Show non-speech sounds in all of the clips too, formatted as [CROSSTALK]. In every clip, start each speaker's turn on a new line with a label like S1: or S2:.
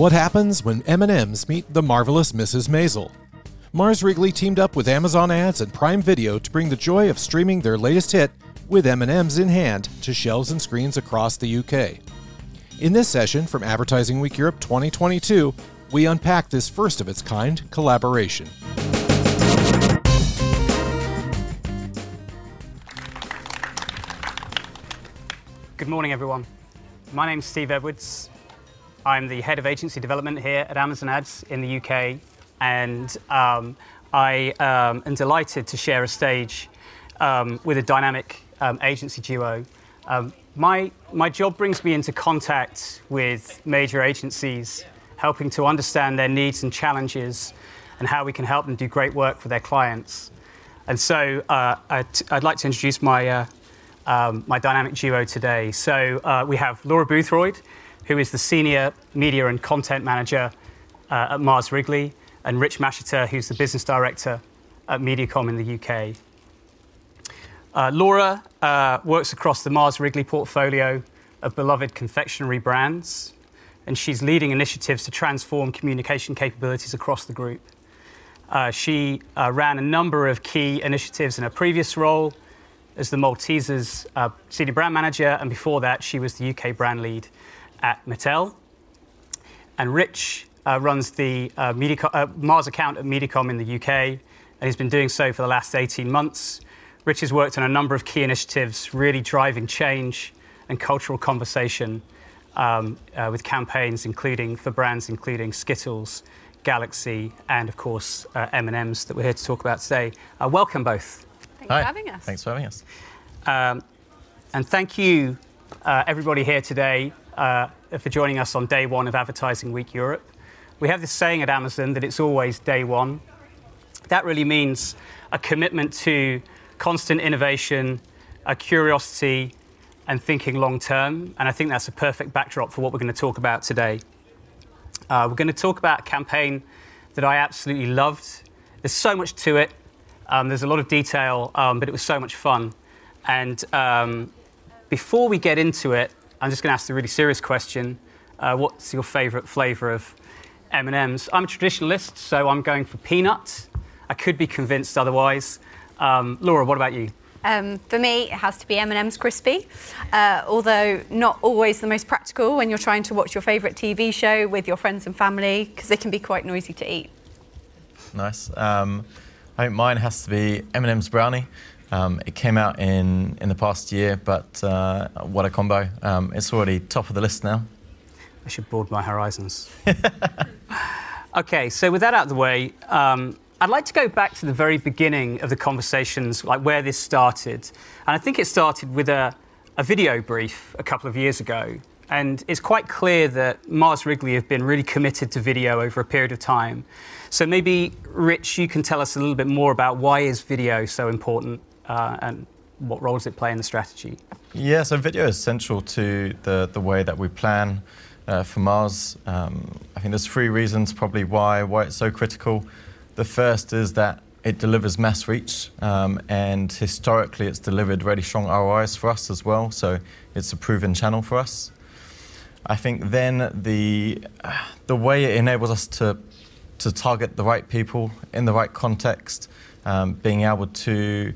S1: What happens when M&Ms meet the marvelous Mrs. Maisel? Mars Wrigley teamed up with Amazon Ads and Prime Video to bring the joy of streaming their latest hit with M&Ms in hand to shelves and screens across the UK. In this session from Advertising Week Europe 2022, we unpack this first of its kind collaboration.
S2: Good morning, everyone. My name's Steve Edwards. I'm the head of agency development here at Amazon Ads in the UK, and um, I um, am delighted to share a stage um, with a dynamic um, agency duo. Um, my, my job brings me into contact with major agencies, helping to understand their needs and challenges and how we can help them do great work for their clients. And so uh, I'd, I'd like to introduce my, uh, um, my dynamic duo today. So uh, we have Laura Boothroyd, who is the Senior Media and Content Manager uh, at Mars Wrigley, and Rich Masheter, who's the Business Director at Mediacom in the UK. Uh, Laura uh, works across the Mars Wrigley portfolio of beloved confectionery brands, and she's leading initiatives to transform communication capabilities across the group. Uh, she uh, ran a number of key initiatives in her previous role as the Maltesers uh, senior brand manager, and before that, she was the UK brand lead at Mattel. And Rich uh, runs the uh, Mediacom, uh, Mars account at Mediacom in the UK, and he's been doing so for the last 18 months. Rich has worked on a number of key initiatives, really driving change and cultural conversation um, uh, with campaigns, including for brands including Skittles, Galaxy, and of course uh, M&Ms that we're here to talk about today. Uh, welcome both.
S3: Thanks Hi. for having us.
S4: Thanks for having us.
S2: Um, and thank you, everybody here today, uh, for joining us on day one of Advertising Week Europe. We have this saying at Amazon that it's always day one. That really means a commitment to constant innovation, a curiosity, and thinking long term. And I think that's a perfect backdrop for what we're going to talk about today. Uh, we're going to talk about a campaign that I absolutely loved. There's so much to it. Um, there's a lot of detail, um, but it was so much fun. And um, before we get into it, I'm just going to ask the really serious question. Uh, what's your favourite flavour of M&Ms? I'm a traditionalist, so I'm going for peanut. I could be convinced otherwise. Um, Laura, what about you?
S3: Um, for me, it has to be M&M's crispy, uh, although not always the most practical when you're trying to watch your favourite TV show with your friends and family, because they can be quite noisy to eat.
S4: Nice. Um, I think mine has to be M&M's brownie. Um, it came out in, in the past year, but uh, what a combo. Um, it's already top of the list now.
S2: I should broaden my horizons. [LAUGHS] okay, so with that out of the way, um, I'd like to go back to the very beginning of the conversations, like where this started. And I think it started with a, a video brief a couple of years ago. And it's quite clear that Mars Wrigley have been really committed to video over a period of time. So maybe, Rich, you can tell us a little bit more about why is video so important uh, and what role does it play in the strategy?
S4: Yeah, so video is central to the, the way that we plan uh, for Mars. Um, I think there's three reasons probably why, why it's so critical. The first is that it delivers mass reach, um, and historically it's delivered really strong ROIs for us as well, so it's a proven channel for us. I think then the, the way it enables us to, to target the right people in the right context, um, being able to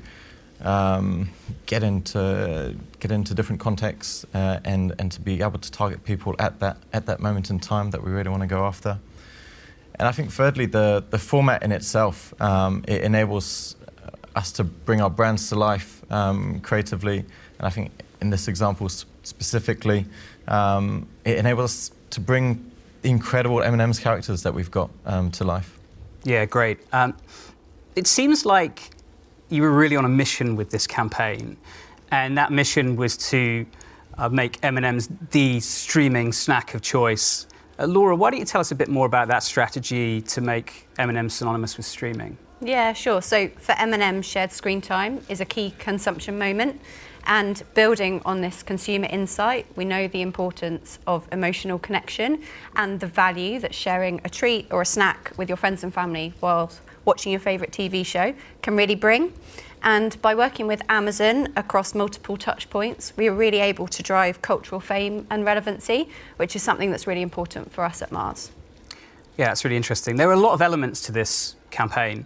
S4: um, get into get into different contexts uh, and and to be able to target people at that at that moment in time that we really want to go after. And I think thirdly, the the format in itself um, it enables us to bring our brands to life um, creatively. And I think in this example specifically, um, it enables us to bring incredible M&M's characters that we've got um, to life.
S2: Yeah, great. Um, it seems like you were really on a mission with this campaign, and that mission was to uh, make M&M's the streaming snack of choice Uh, Laura, why don't you tell us a bit more about that strategy to make M&M synonymous with streaming?
S3: Yeah, sure. So for M&M, shared screen time is a key consumption moment. And building on this consumer insight, we know the importance of emotional connection and the value that sharing a treat or a snack with your friends and family while watching your favourite TV show can really bring. And by working with Amazon across multiple touch points, we are really able to drive cultural fame and relevancy, which is something that's really important for us at Mars.
S2: Yeah, it's really interesting. There are a lot of elements to this campaign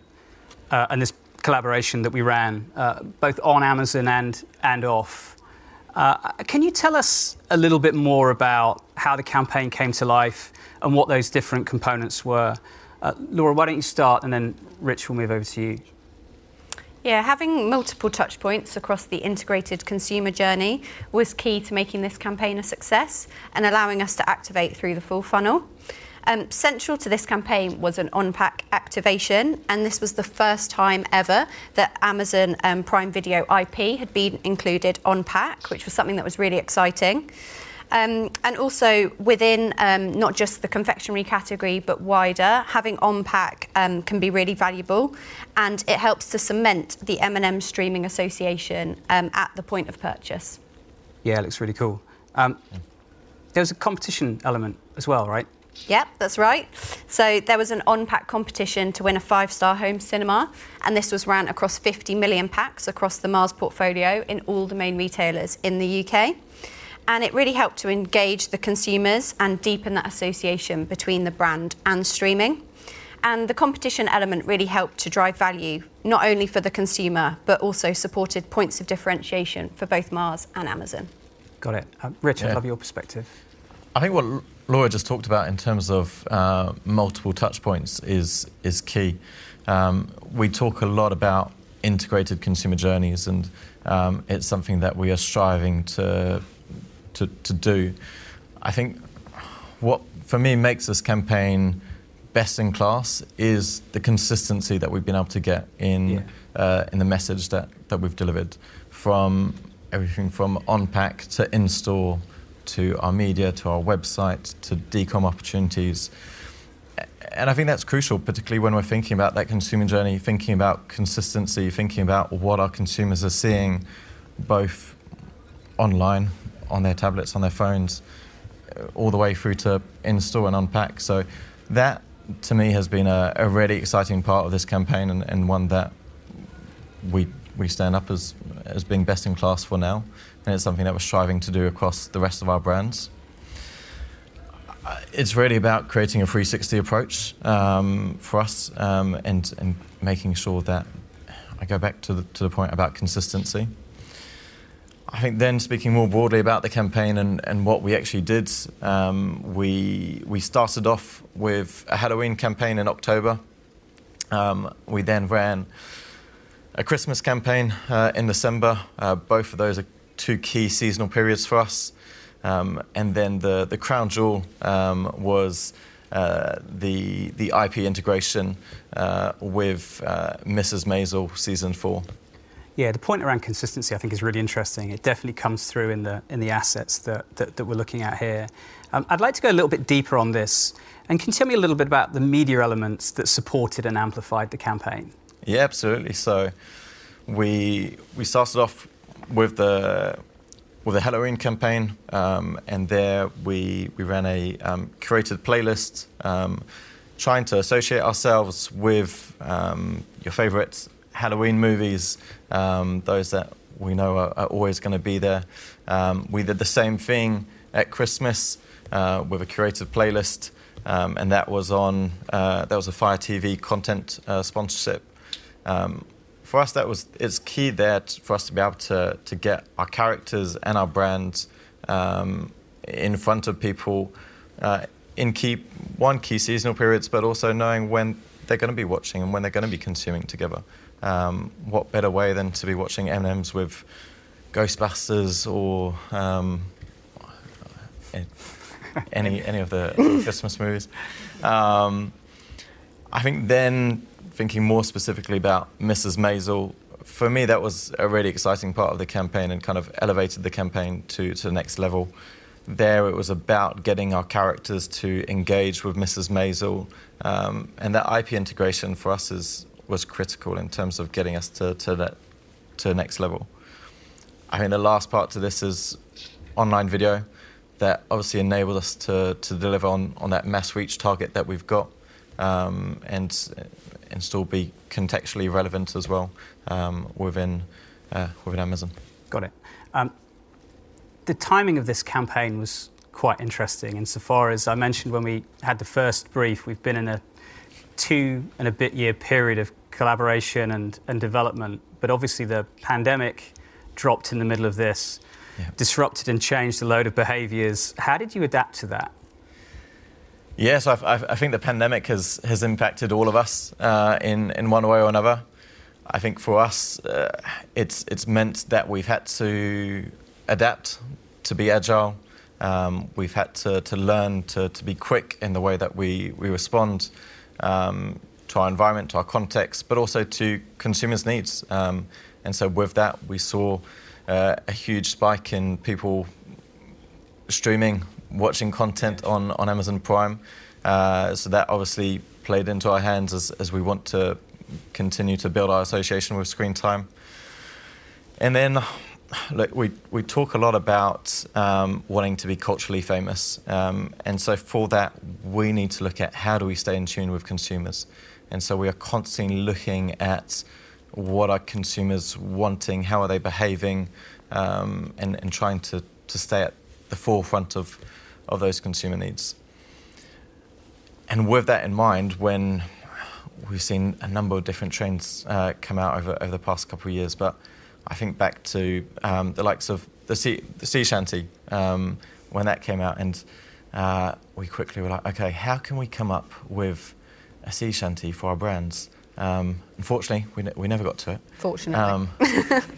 S2: uh, and this collaboration that we ran, uh, both on Amazon and, and off. Uh, can you tell us a little bit more about how the campaign came to life and what those different components were? Uh, Laura, why don't you start and then Rich will move over to you.
S3: Yeah, having multiple touch points across the integrated consumer journey was key to making this campaign a success and allowing us to activate through the full funnel. Um, central to this campaign was an on-pack activation, and this was the first time ever that Amazon um, Prime Video IP had been included on pack, which was something that was really exciting. Um, and also within um, not just the confectionery category but wider, having on pack um, can be really valuable, and it helps to cement the M&M Streaming Association um, at the point of purchase.
S2: Yeah, it looks really cool. Um, there's a competition element as well, right?
S3: Yep, that's right. So there was an on-pack competition to win a five-star home cinema, and this was ran across 50 million packs across the Mars portfolio in all the main retailers in the UK. And it really helped to engage the consumers and deepen that association between the brand and streaming. And the competition element really helped to drive value, not only for the consumer, but also supported points of differentiation for both Mars and Amazon.
S2: Got it. Uh, Rich, yeah. I'd love your perspective.
S4: I think what Laura just talked about in terms of uh, multiple touch points is, is key. Um, we talk a lot about integrated consumer journeys, and um, it's something that we are striving to, to, to do. I think what, for me, makes this campaign best in class is the consistency that we've been able to get in, yeah. uh, in the message that, that we've delivered from everything from on pack to in store to our media, to our website, to decom opportunities. And I think that's crucial, particularly when we're thinking about that consumer journey, thinking about consistency, thinking about what our consumers are seeing, both online, on their tablets, on their phones, uh, all the way through to install and on pack. So that, to me, has been a, a really exciting part of this campaign and, and one that we we stand up as as being best in class for now and it's something that we're striving to do across the rest of our brands. It's really about creating a 360 approach um, for us um, and, and making sure that I go back to the, to the point about consistency. I think then speaking more broadly about the campaign and, and what we actually did, um, we, we started off with a Halloween campaign in October. Um, we then ran a Christmas campaign uh, in December. Uh, both of those are two key seasonal periods for us. Um, and then the, the crown jewel um, was uh, the, the IP integration uh, with uh, Mrs. Maisel season four.
S2: Yeah, the point around consistency I think is really interesting. It definitely comes through in the, in the assets that, that, that we're looking at here. Um, I'd like to go a little bit deeper on this. And can you tell me a little bit about the media elements that supported and amplified the campaign?
S4: Yeah, absolutely. So we, we started off with the with the Halloween campaign, um, and there we we ran a um, curated playlist, um, trying to associate ourselves with um, your favourite Halloween movies, um, those that we know are, are always going to be there. Um, we did the same thing at Christmas uh, with a curated playlist, and that was on uh, that was a Fire TV content uh, sponsorship. Um, for us, that was it's key there for us to be able to to get our characters and our brands um, in front of people uh, in key one key seasonal periods, but also knowing when they're going to be watching and when they're going to be consuming together. Um, what better way than to be watching M&Ms with Ghostbusters or um, any any of the [LAUGHS] Christmas movies? Um, I think then thinking more specifically about Mrs. Maisel, for me that was a really exciting part of the campaign and kind of elevated the campaign to, to the next level. there it was about getting our characters to engage with Mrs. Maisel, um, and that IP integration for us is was critical in terms of getting us to to that to the next level. I mean, the last part to this is online video that obviously enabled us to, to deliver on, on that mass reach target that we've got um, and, and still be contextually relevant as well um, within, uh, within Amazon.
S2: Got it. Um, the timing of this campaign was quite interesting insofar as I mentioned when we had the first brief, we've been in a two and a bit year period of collaboration and, and development, but obviously the pandemic dropped in the middle of this yeah. disrupted and changed a load of behaviours. How did you adapt to that?
S4: Yes, I, I, think the pandemic has, has impacted all of us uh, in, in one way or another. I think for us, uh, it's, it's meant that we've had to adapt, to be agile. Um, we've had to, to learn to, to be quick in the way that we, we respond um, to our environment, to our context, but also to consumers' needs. Um, and so with that, we saw uh, a huge spike in people streaming, watching content on, on Amazon Prime. Uh, so that obviously played into our hands as, as we want to continue to build our association with screen time. And then, look, we, we talk a lot about um, wanting to be culturally famous. Um, and so for that, we need to look at how do we stay in tune with consumers. And so we are constantly looking at what are consumers wanting, how are they behaving, um, and, and trying to, to stay at the forefront of, of those consumer needs. And with that in mind, when we've seen a number of different trends uh, come out over, over the past couple of years, but I think back to um, the likes of the sea, the sea shanty um, when that came out, and uh, we quickly were like, okay, how can we come up with a sea shanty for our brands? Um, unfortunately, we, ne- we never got to it.
S3: Fortunately. Um, [LAUGHS]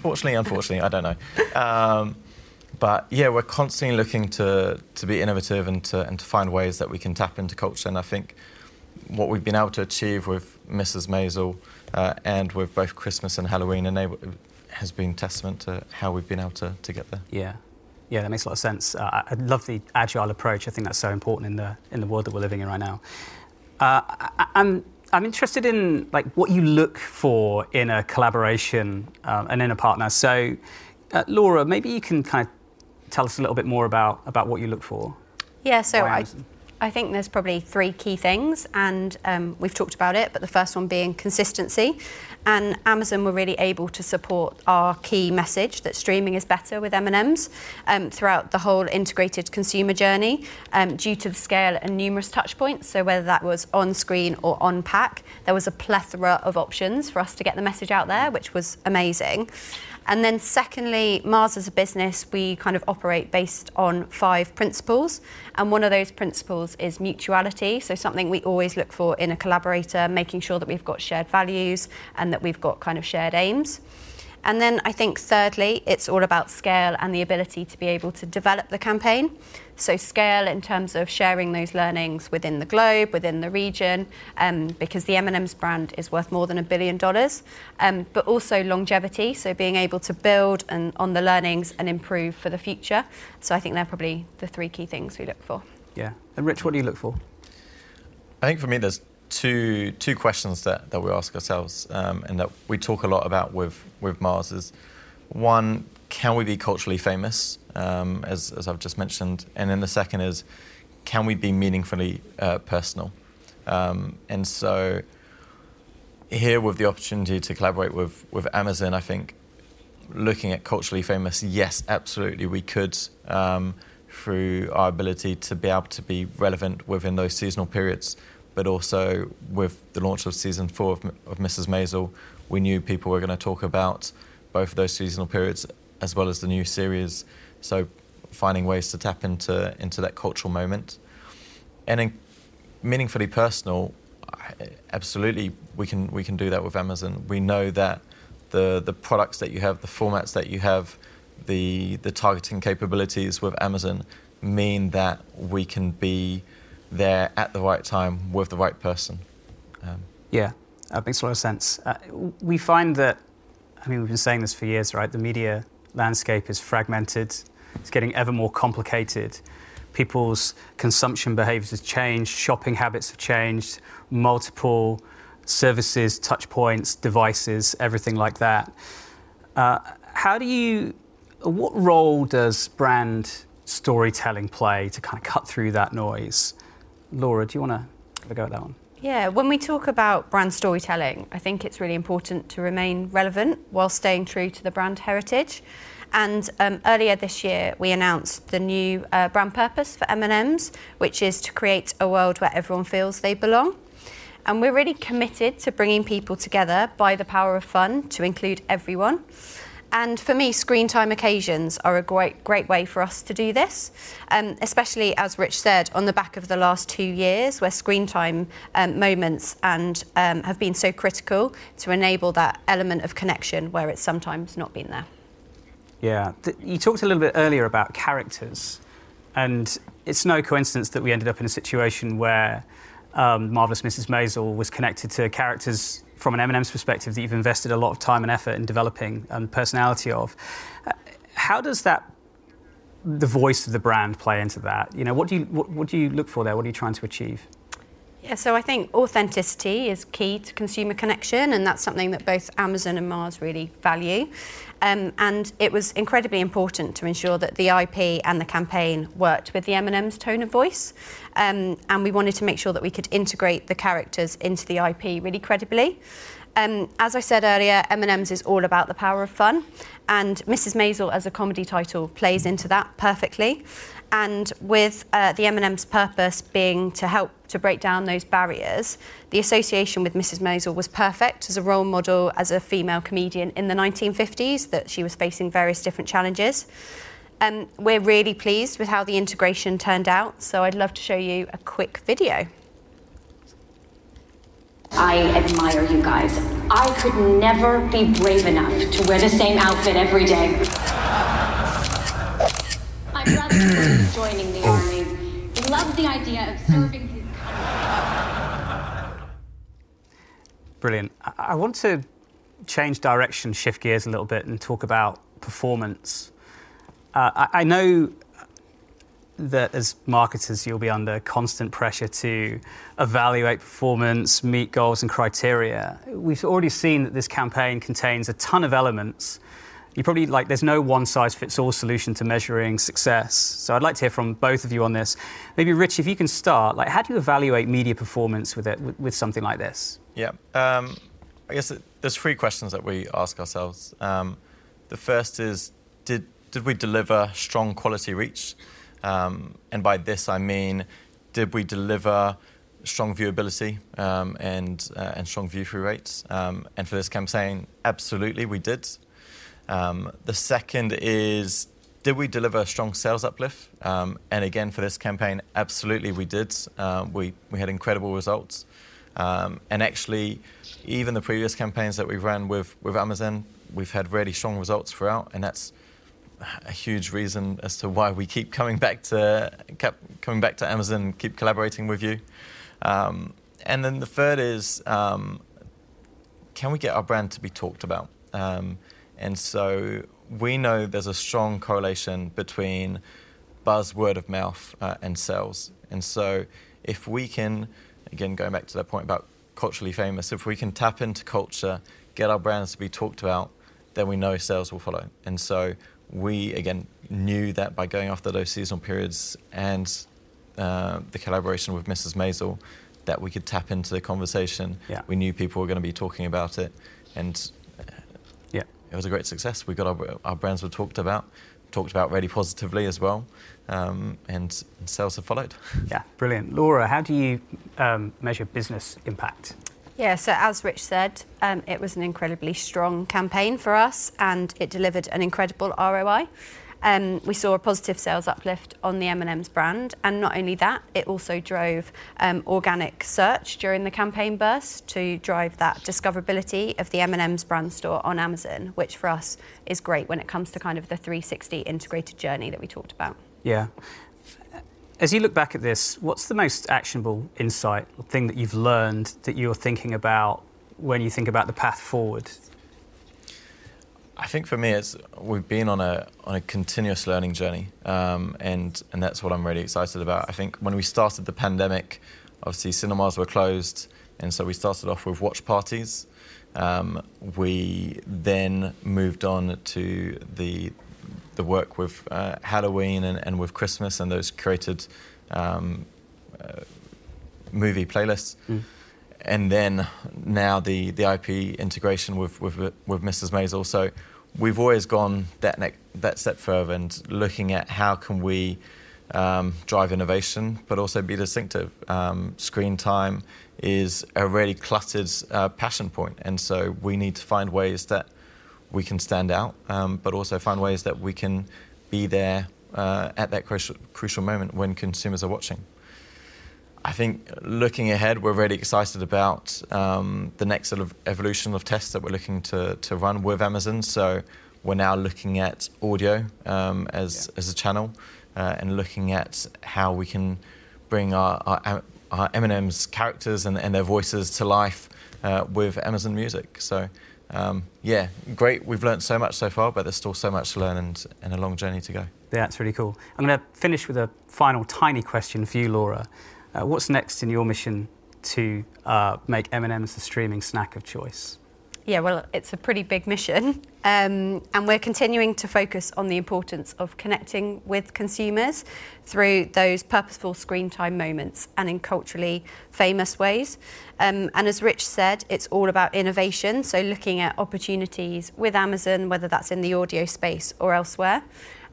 S4: fortunately, unfortunately, I don't know. Um, but yeah, we're constantly looking to, to be innovative and to, and to find ways that we can tap into culture. And I think what we've been able to achieve with Mrs. Maisel uh, and with both Christmas and Halloween enable, has been testament to how we've been able to, to get there.
S2: Yeah. Yeah, that makes a lot of sense. Uh, I love the agile approach. I think that's so important in the in the world that we're living in right now. Uh, I, I'm I'm interested in like what you look for in a collaboration um, and in a partner. So, uh, Laura, maybe you can kind of tell us a little bit more about about what you look for.
S3: Yeah, so I, I think there's probably three key things, and um, we've talked about it, but the first one being consistency. And Amazon were really able to support our key message that streaming is better with M&Ms um, throughout the whole integrated consumer journey um, due to the scale and numerous touch points. So whether that was on screen or on pack, there was a plethora of options for us to get the message out there, which was amazing. And then, secondly, Mars as a business, we kind of operate based on five principles. And one of those principles is mutuality. So, something we always look for in a collaborator, making sure that we've got shared values and that we've got kind of shared aims. And then I think thirdly, it's all about scale and the ability to be able to develop the campaign. So scale in terms of sharing those learnings within the globe, within the region, um, because the M&M's brand is worth more than a billion dollars. Um, but also longevity, so being able to build and, on the learnings and improve for the future. So I think they're probably the three key things we look for.
S2: Yeah. And Rich, what do you look for?
S4: I think for me, there's two two questions that, that we ask ourselves um, and that we talk a lot about with with Mars is one, can we be culturally famous, um, as, as I've just mentioned, and then the second is, can we be meaningfully uh, personal? Um, and so here with the opportunity to collaborate with with Amazon, I think looking at culturally famous, yes, absolutely, we could. Um, through our ability to be able to be relevant within those seasonal periods but also with the launch of season four of, of Mrs. Maisel, we knew people were going to talk about both of those seasonal periods as well as the new series. So finding ways to tap into into that cultural moment, and in meaningfully personal, absolutely we can we can do that with Amazon. We know that the the products that you have, the formats that you have, the the targeting capabilities with Amazon mean that we can be there at the right time with the right person.
S2: Um, yeah, that makes a lot of sense. Uh, we find that, I mean, we've been saying this for years, right? The media landscape is fragmented. It's getting ever more complicated. People's consumption behaviors have changed, shopping habits have changed, multiple services, touch points, devices, everything like that. Uh, how do you, what role does brand storytelling play to kind of cut through that noise? Laura, do you want to have a go at that one?
S3: Yeah, when we talk about brand storytelling, I think it's really important to remain relevant while staying true to the brand heritage. And um, earlier this year, we announced the new uh, brand purpose for M&M's, which is to create a world where everyone feels they belong. And we're really committed to bringing people together by the power of fun to include everyone. And for me, screen time occasions are a great, great way for us to do this, um, especially as Rich said, on the back of the last two years, where screen time um, moments and um, have been so critical to enable that element of connection where it's sometimes not been there.
S2: Yeah, you talked a little bit earlier about characters, and it's no coincidence that we ended up in a situation where um, Marvelous Mrs. Maisel was connected to characters from an M&M's perspective that you've invested a lot of time and effort in developing and personality of. Uh, how does that the voice of the brand play into that? You know, what do you what, what do you look for there? What are you trying to achieve?
S3: Yeah, so I think authenticity is key to consumer connection, and that's something that both Amazon and Mars really value. Um, and it was incredibly important to ensure that the IP and the campaign worked with the M&M's tone of voice. Um, and we wanted to make sure that we could integrate the characters into the IP really credibly. Um, as I said earlier, M&M's is all about the power of fun, and Mrs. Maisel as a comedy title plays into that perfectly. And with uh, the M&M's purpose being to help to break down those barriers, the association with Mrs. Maisel was perfect as a role model as a female comedian in the 1950s that she was facing various different challenges. Um, we're really pleased with how the integration turned out, so I'd love to show you a quick video.
S5: I admire you guys. I could never be brave enough to wear the same outfit every day. I'd rather be joining the army. Love the idea of serving his
S2: Brilliant. I, want to change direction, shift gears a little bit, and talk about performance. Uh, I, I know that as marketers, you'll be under constant pressure to evaluate performance, meet goals and criteria. We've already seen that this campaign contains a ton of elements. You probably like, there's no one size fits all solution to measuring success. So I'd like to hear from both of you on this. Maybe, Rich, if you can start, like, how do you evaluate media performance with it, with, with something like this?
S4: Yeah. Um, I guess it, there's three questions that we ask ourselves. Um, the first is, did, did we deliver strong quality reach? Um, and by this, I mean, did we deliver strong viewability um, and, uh, and strong view through rates? Um, and for this campaign, absolutely, we did. Um, the second is, did we deliver strong sales uplift? Um, and again, for this campaign, absolutely, we did. Uh, we, we had incredible results. Um, and actually, even the previous campaigns that we've ran with, with Amazon, we've had really strong results throughout, and that's a huge reason as to why we keep coming back to coming back to Amazon, keep collaborating with you. Um, and then the third is, um, can we get our brand to be talked about? Um, and so we know there's a strong correlation between buzz, word of mouth, uh, and sales. And so if we can, again, going back to that point about culturally famous, if we can tap into culture, get our brands to be talked about, then we know sales will follow. And so we again knew that by going after those seasonal periods and uh, the collaboration with Mrs. Maisel, that we could tap into the conversation.
S2: Yeah.
S4: We knew people were going to be talking about it, and uh,
S2: yeah,
S4: it was a great success. We got our, our brands were talked about, talked about really positively as well, um, and, and, sales have followed. [LAUGHS]
S2: Yeah, brilliant. Laura, how do you um, measure business impact?
S3: Yeah, so as Rich said, um, it was an incredibly strong campaign for us and it delivered an incredible ROI. Um, we saw a positive sales uplift on the M&M's brand, and not only that, it also drove um, organic search during the campaign burst to drive that discoverability of the M&M's brand store on Amazon, which for us is great when it comes to kind of the 360 integrated journey that we talked about.
S2: Yeah. As you look back at this, what's the most actionable insight thing that you've learned that you're thinking about when you think about the path forward?
S4: I think for me, it's we've been on a on a continuous learning journey, um, and and that's what I'm really excited about. I think when we started the pandemic, obviously cinemas were closed, and so we started off with watch parties. Um, we then moved on to the the work with uh, Halloween and, and with Christmas and those created um, uh, movie playlists. Mm. And then now the, the IP integration with, with, with Mrs. Maisel. So we've always gone that, that step further and looking at how can we um, drive innovation, but also be distinctive. Um, screen time is a really cluttered uh, passion point, and so we need to find ways that we can stand out, um, but also find ways that we can be there uh, at that crucial, crucial moment when consumers are watching. I think looking ahead, we're really excited about um, the next sort of evolution of tests that we're looking to, to run with Amazon. So we're now looking at audio um, as, yeah. as a channel uh, and looking at how we can bring our, our, our M&M's characters and, and, their voices to life uh, with Amazon Music. So um, yeah, great. We've learned so much so far, but there's still so much to learn and, and a long journey to go.
S2: Yeah, that's really cool. I'm going to finish with a final tiny question for you, Laura. Uh, what's next in your mission to uh, make M&M's the streaming snack of choice?
S3: Yeah, well, it's a pretty big mission. [LAUGHS] Um, and we're continuing to focus on the importance of connecting with consumers through those purposeful screen time moments and in culturally famous ways. Um, and as Rich said, it's all about innovation, so looking at opportunities with Amazon, whether that's in the audio space or elsewhere.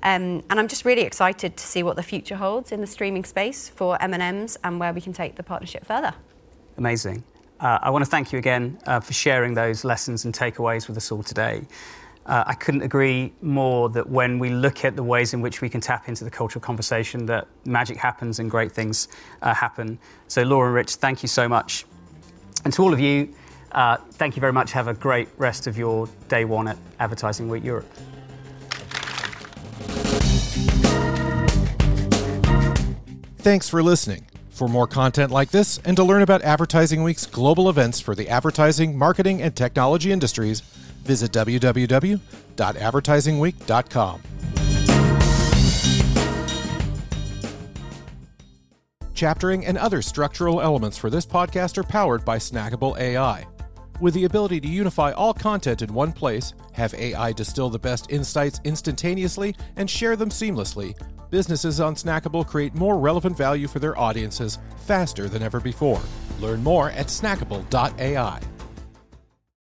S3: Um, and I'm just really excited to see what the future holds in the streaming space for M&M's and where we can take the partnership further.
S2: Amazing. Uh, I want to thank you again uh, for sharing those lessons and takeaways with us all today. Uh, I couldn't agree more that when we look at the ways in which we can tap into the cultural conversation, that magic happens and great things uh, happen. So, Laura and Rich, thank you so much. And to all of you, uh, thank you very much. Have a great rest of your day one at Advertising Week Europe.
S1: Thanks for listening. For more content like this and to learn about Advertising Week's global events for the advertising, marketing, and technology industries, visit www.advertisingweek.com. Chaptering and other structural elements for this podcast are powered by Snackable AI. With the ability to unify all content in one place, have AI distill the best insights instantaneously, and share them seamlessly, businesses on Snackable create more relevant value for their audiences faster than ever before. Learn more at snackable.ai.